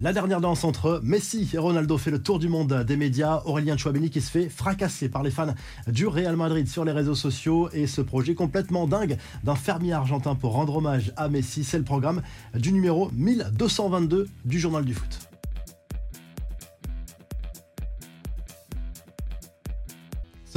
La dernière danse entre Messi et Ronaldo fait le tour du monde des médias. Aurélien Chouameni qui se fait fracasser par les fans du Real Madrid sur les réseaux sociaux et ce projet complètement dingue d'un fermier argentin pour rendre hommage à Messi. C'est le programme du numéro 1222 du journal du foot.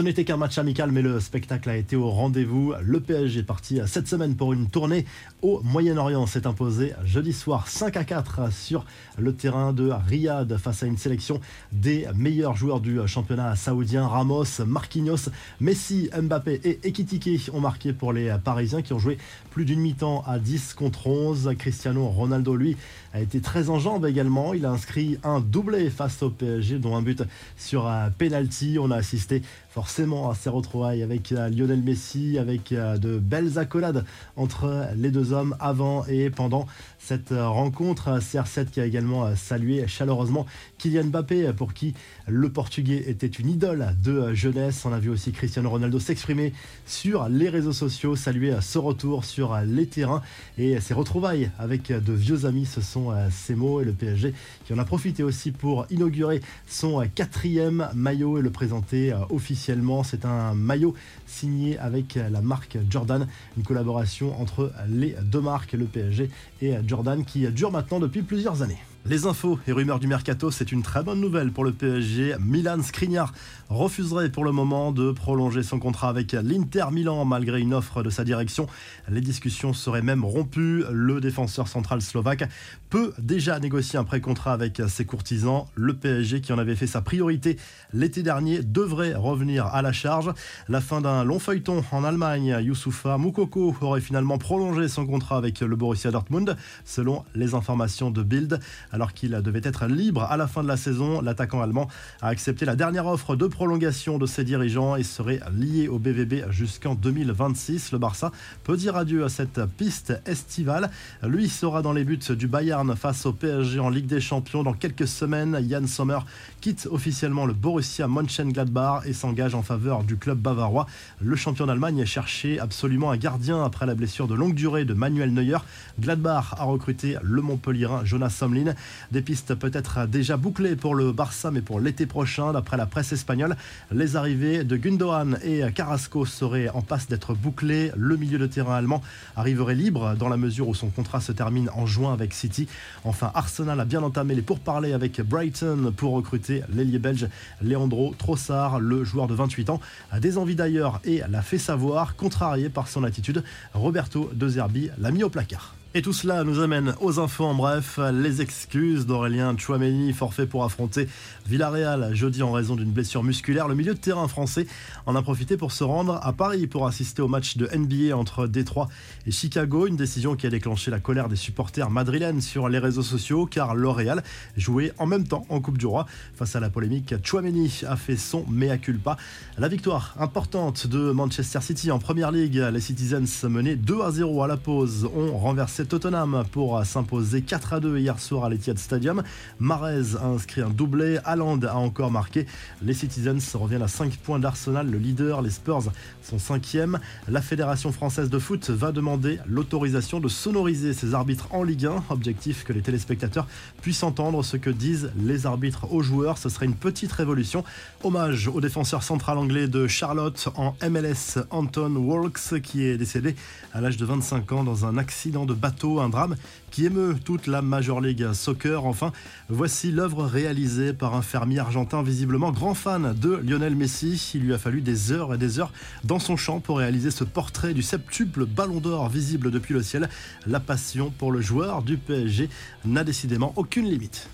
Ce n'était qu'un match amical, mais le spectacle a été au rendez-vous. Le PSG est parti cette semaine pour une tournée au Moyen-Orient. S'est imposé jeudi soir 5 à 4 sur le terrain de Riyad face à une sélection des meilleurs joueurs du championnat saoudien. Ramos, Marquinhos, Messi, Mbappé et Ekitike ont marqué pour les Parisiens qui ont joué plus d'une mi-temps à 10 contre 11. Cristiano Ronaldo, lui, a été très en jambes également. Il a inscrit un doublé face au PSG, dont un but sur penalty. On a assisté forcément à ces retrouvailles avec euh, Lionel Messi, avec euh, de belles accolades entre les deux hommes avant et pendant cette euh, rencontre. CR7 qui a également salué chaleureusement Kylian Mbappé, pour qui le Portugais était une idole de jeunesse. On a vu aussi Cristiano Ronaldo s'exprimer sur les réseaux sociaux, saluer ce retour sur les terrains et ses retrouvailles avec de vieux amis. Ce sont ces mots et le PSG qui en a profité aussi pour inaugurer son quatrième maillot et le présenter officiellement c'est un maillot signé avec la marque Jordan, une collaboration entre les deux marques, le PSG et Jordan, qui dure maintenant depuis plusieurs années. Les infos et rumeurs du mercato, c'est une très bonne nouvelle pour le PSG. Milan Skriniar refuserait pour le moment de prolonger son contrat avec l'Inter Milan malgré une offre de sa direction. Les discussions seraient même rompues. Le défenseur central slovaque peut déjà négocier un pré-contrat avec ses courtisans. Le PSG, qui en avait fait sa priorité l'été dernier, devrait revenir à la charge. La fin d'un long feuilleton en Allemagne, Youssoufa Moukoko aurait finalement prolongé son contrat avec le Borussia Dortmund, selon les informations de Bild. Alors qu'il devait être libre à la fin de la saison, l'attaquant allemand a accepté la dernière offre de prolongation de ses dirigeants et serait lié au BVB jusqu'en 2026. Le Barça peut dire adieu à cette piste estivale. Lui sera dans les buts du Bayern face au PSG en Ligue des Champions dans quelques semaines. Yann Sommer quitte officiellement le Borussia Mönchengladbach et s'engage en faveur du club bavarois. Le champion d'Allemagne a cherché absolument un gardien après la blessure de longue durée de Manuel Neuer. Gladbach a recruté le Montpellierin Jonas Somlin. Des pistes peut-être déjà bouclées pour le Barça, mais pour l'été prochain, d'après la presse espagnole, les arrivées de Gundogan et Carrasco seraient en passe d'être bouclées. Le milieu de terrain allemand arriverait libre dans la mesure où son contrat se termine en juin avec City. Enfin, Arsenal a bien entamé les pourparlers avec Brighton pour recruter l'ailier belge Leandro Trossard, le joueur de 28 ans, a des envies d'ailleurs et l'a fait savoir, contrarié par son attitude. Roberto De Zerbi l'a mis au placard. Et tout cela nous amène aux infos en bref. Les excuses d'Aurélien Chouameni, forfait pour affronter Villarreal jeudi en raison d'une blessure musculaire. Le milieu de terrain français en a profité pour se rendre à Paris pour assister au match de NBA entre Détroit et Chicago. Une décision qui a déclenché la colère des supporters madrilènes sur les réseaux sociaux car L'Oréal jouait en même temps en Coupe du Roi. Face à la polémique, Chouameni a fait son mea culpa. La victoire importante de Manchester City en Première League. Les Citizens menaient 2 à 0 à la pause ont renversé Tottenham pour s'imposer 4 à 2 hier soir à l'Etihad Stadium. Marez a inscrit un doublé, Haaland a encore marqué. Les Citizens reviennent à 5 points d'Arsenal, le leader. Les Spurs sont 5e. La Fédération française de foot va demander l'autorisation de sonoriser ses arbitres en Ligue 1. Objectif que les téléspectateurs puissent entendre ce que disent les arbitres aux joueurs. Ce serait une petite révolution. Hommage au défenseur central anglais de Charlotte en MLS, Anton Walks, qui est décédé à l'âge de 25 ans dans un accident de bateau un drame qui émeut toute la Major League Soccer. Enfin, voici l'œuvre réalisée par un fermier argentin visiblement grand fan de Lionel Messi. Il lui a fallu des heures et des heures dans son champ pour réaliser ce portrait du septuple ballon d'or visible depuis le ciel. La passion pour le joueur du PSG n'a décidément aucune limite.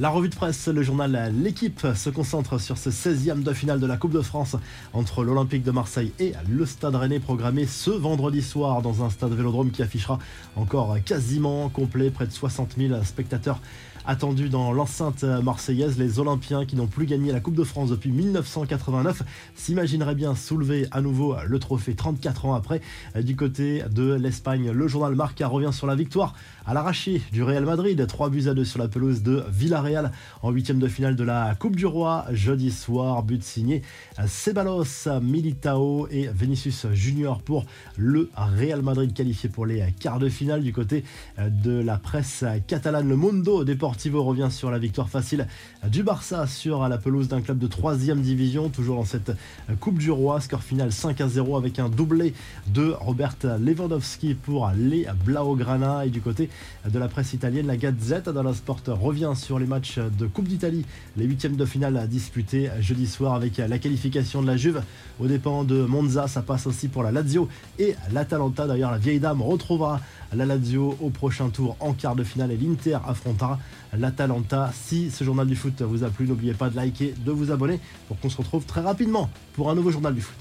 La revue de presse, le journal L'équipe se concentre sur ce 16e de finale de la Coupe de France entre l'Olympique de Marseille et le Stade Rennais programmé ce vendredi soir dans un stade vélodrome qui affichera encore quasiment complet, près de 60 000 spectateurs attendus dans l'enceinte marseillaise. Les Olympiens qui n'ont plus gagné la Coupe de France depuis 1989 s'imagineraient bien soulever à nouveau le trophée 34 ans après. Du côté de l'Espagne, le journal Marca revient sur la victoire à l'arraché du Real Madrid. 3 buts à 2 sur la pelouse de Villarreal en huitième de finale de la Coupe du Roi jeudi soir. But signé Ceballos, Militao et Vinicius Junior pour le Real Madrid qualifié pour les quarts de finale du côté de la presse catalane. Le Mundo Deportivo revient sur la victoire facile du Barça sur la pelouse d'un club de 3 division, toujours dans cette Coupe du Roi. Score final 5 à 0 avec un doublé de Robert Lewandowski pour les Blaugrana. Et du côté de la presse italienne, la Gazette la Sport revient sur les matchs de Coupe d'Italie, les huitièmes de finale disputés jeudi soir avec la qualification de la Juve aux dépens de Monza. Ça passe aussi pour la Lazio et l'Atalanta. D'ailleurs, la vieille dame retrouvera la Lazio au prochain tour en quart de finale et l'Inter affrontera l'Atalanta. Si ce journal du foot vous a plu, n'oubliez pas de liker, de vous abonner pour qu'on se retrouve très rapidement pour un nouveau journal du foot.